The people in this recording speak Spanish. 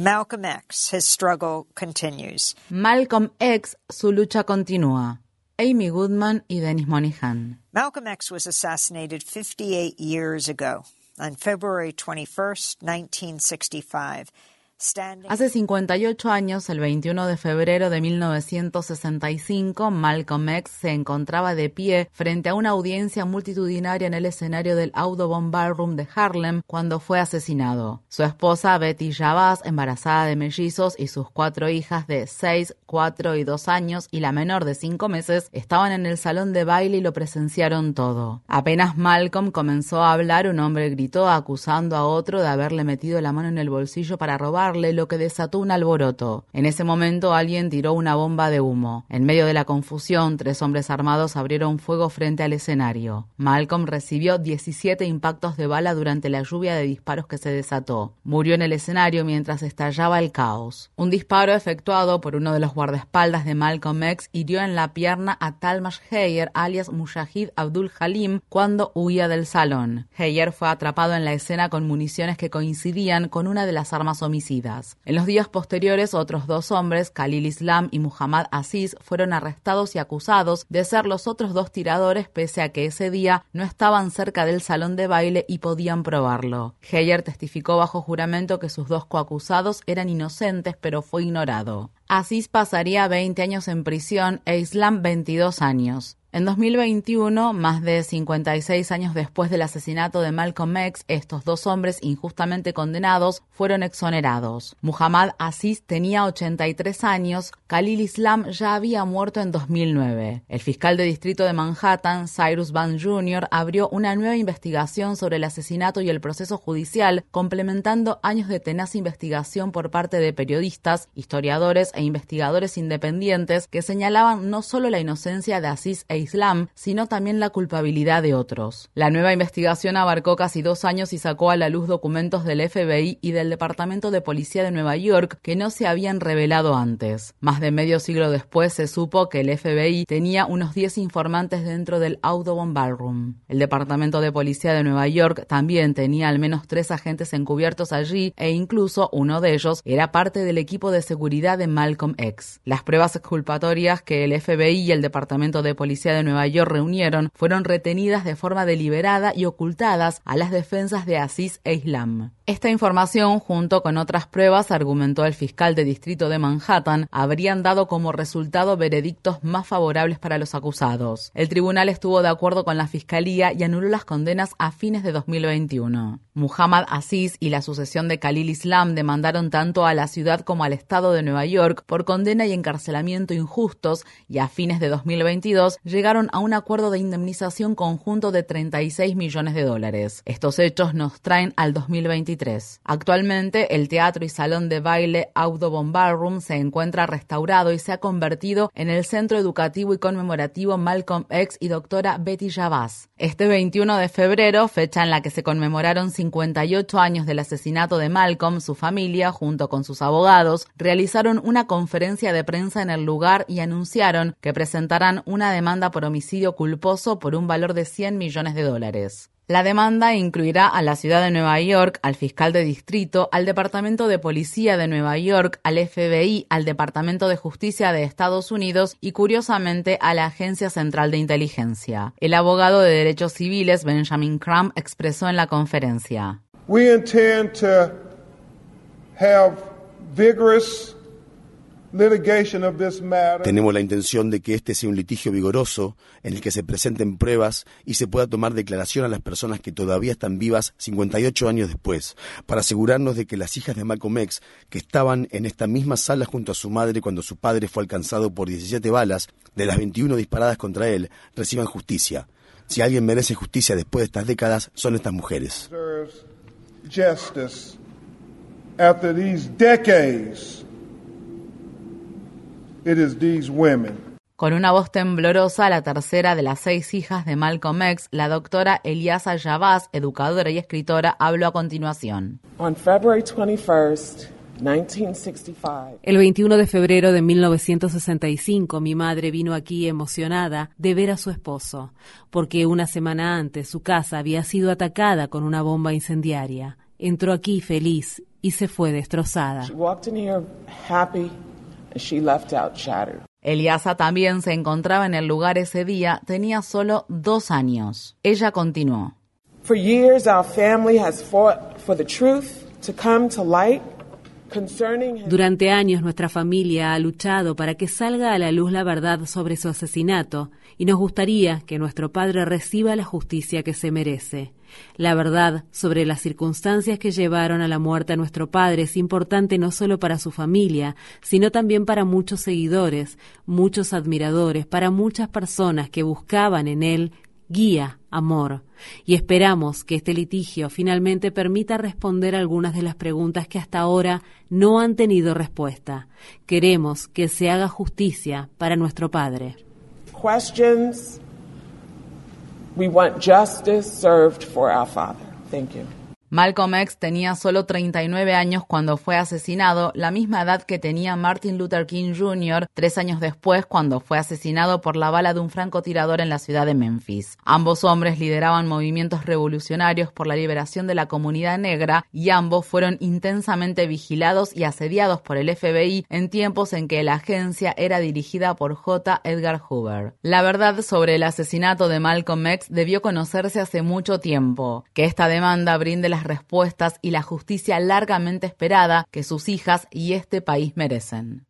Malcolm X, his struggle continues. Malcolm X, su lucha continúa. Amy Goodman y Dennis Monihan. Malcolm X was assassinated 58 years ago on February 21st, 1965. Hace 58 años, el 21 de febrero de 1965, Malcolm X se encontraba de pie frente a una audiencia multitudinaria en el escenario del Audubon Ballroom de Harlem cuando fue asesinado. Su esposa Betty Javas, embarazada de mellizos, y sus cuatro hijas de 6, 4 y 2 años y la menor de 5 meses estaban en el salón de baile y lo presenciaron todo. Apenas Malcolm comenzó a hablar, un hombre gritó acusando a otro de haberle metido la mano en el bolsillo para robar lo que desató un alboroto. En ese momento alguien tiró una bomba de humo. En medio de la confusión, tres hombres armados abrieron fuego frente al escenario. Malcolm recibió 17 impactos de bala durante la lluvia de disparos que se desató. Murió en el escenario mientras estallaba el caos. Un disparo efectuado por uno de los guardaespaldas de Malcolm X hirió en la pierna a Talmash Heyer, alias Mujahid Abdul Halim, cuando huía del salón. Heyer fue atrapado en la escena con municiones que coincidían con una de las armas homicidas. En los días posteriores, otros dos hombres, Khalil Islam y Muhammad Aziz, fueron arrestados y acusados de ser los otros dos tiradores, pese a que ese día no estaban cerca del salón de baile y podían probarlo. Heyer testificó bajo juramento que sus dos coacusados eran inocentes, pero fue ignorado. Aziz pasaría 20 años en prisión e Islam 22 años. En 2021, más de 56 años después del asesinato de Malcolm X, estos dos hombres injustamente condenados fueron exonerados. Muhammad Aziz tenía 83 años, Khalil Islam ya había muerto en 2009. El fiscal de distrito de Manhattan, Cyrus Van Jr., abrió una nueva investigación sobre el asesinato y el proceso judicial, complementando años de tenaz investigación por parte de periodistas, historiadores e investigadores independientes que señalaban no solo la inocencia de Aziz e Islam, sino también la culpabilidad de otros. La nueva investigación abarcó casi dos años y sacó a la luz documentos del FBI y del Departamento de Policía de Nueva York que no se habían revelado antes. Más de medio siglo después se supo que el FBI tenía unos 10 informantes dentro del Audubon Ballroom. El Departamento de Policía de Nueva York también tenía al menos tres agentes encubiertos allí e incluso uno de ellos era parte del equipo de seguridad de Malcolm X. Las pruebas exculpatorias que el FBI y el Departamento de Policía de Nueva York reunieron fueron retenidas de forma deliberada y ocultadas a las defensas de Aziz e Islam. Esta información, junto con otras pruebas, argumentó el fiscal de distrito de Manhattan, habrían dado como resultado veredictos más favorables para los acusados. El tribunal estuvo de acuerdo con la fiscalía y anuló las condenas a fines de 2021. Muhammad Aziz y la sucesión de Khalil Islam demandaron tanto a la ciudad como al estado de Nueva York por condena y encarcelamiento injustos y a fines de 2022 llegaron a un acuerdo de indemnización conjunto de 36 millones de dólares. Estos hechos nos traen al 2023. Actualmente, el teatro y salón de baile Audubon Ballroom se encuentra restaurado y se ha convertido en el centro educativo y conmemorativo Malcolm X y doctora Betty Javas. Este 21 de febrero, fecha en la que se conmemoraron 58 años del asesinato de Malcolm, su familia, junto con sus abogados, realizaron una conferencia de prensa en el lugar y anunciaron que presentarán una demanda por homicidio culposo por un valor de 100 millones de dólares. La demanda incluirá a la ciudad de Nueva York, al fiscal de distrito, al Departamento de Policía de Nueva York, al FBI, al Departamento de Justicia de Estados Unidos y, curiosamente, a la Agencia Central de Inteligencia. El abogado de Derechos Civiles, Benjamin Crumb, expresó en la conferencia. We intend to have vigorous tenemos la intención de que este sea un litigio vigoroso en el que se presenten pruebas y se pueda tomar declaración a las personas que todavía están vivas 58 años después, para asegurarnos de que las hijas de Malcolm X, que estaban en esta misma sala junto a su madre cuando su padre fue alcanzado por 17 balas, de las 21 disparadas contra él, reciban justicia. Si alguien merece justicia después de estas décadas, son estas mujeres. Con una voz temblorosa, la tercera de las seis hijas de Malcolm X, la doctora Eliasa Javas, educadora y escritora, habló a continuación. El 21 de febrero de 1965 mi madre vino aquí emocionada de ver a su esposo, porque una semana antes su casa había sido atacada con una bomba incendiaria. Entró aquí feliz y se fue destrozada. Eliasa también se encontraba en el lugar ese día, tenía solo dos años. Ella continuó. For years our family has fought for the truth to come to light durante años nuestra familia ha luchado para que salga a la luz la verdad sobre su asesinato y nos gustaría que nuestro padre reciba la justicia que se merece. La verdad sobre las circunstancias que llevaron a la muerte a nuestro padre es importante no solo para su familia, sino también para muchos seguidores, muchos admiradores, para muchas personas que buscaban en él guía, amor, y esperamos que este litigio finalmente permita responder algunas de las preguntas que hasta ahora no han tenido respuesta. Queremos que se haga justicia para nuestro Padre. Questions. We want justice served for our Father. Thank you. Malcolm X tenía solo 39 años cuando fue asesinado, la misma edad que tenía Martin Luther King Jr. tres años después cuando fue asesinado por la bala de un francotirador en la ciudad de Memphis. Ambos hombres lideraban movimientos revolucionarios por la liberación de la comunidad negra y ambos fueron intensamente vigilados y asediados por el FBI en tiempos en que la agencia era dirigida por J. Edgar Hoover. La verdad sobre el asesinato de Malcolm X debió conocerse hace mucho tiempo. Que esta demanda brinde respuestas y la justicia largamente esperada que sus hijas y este país merecen.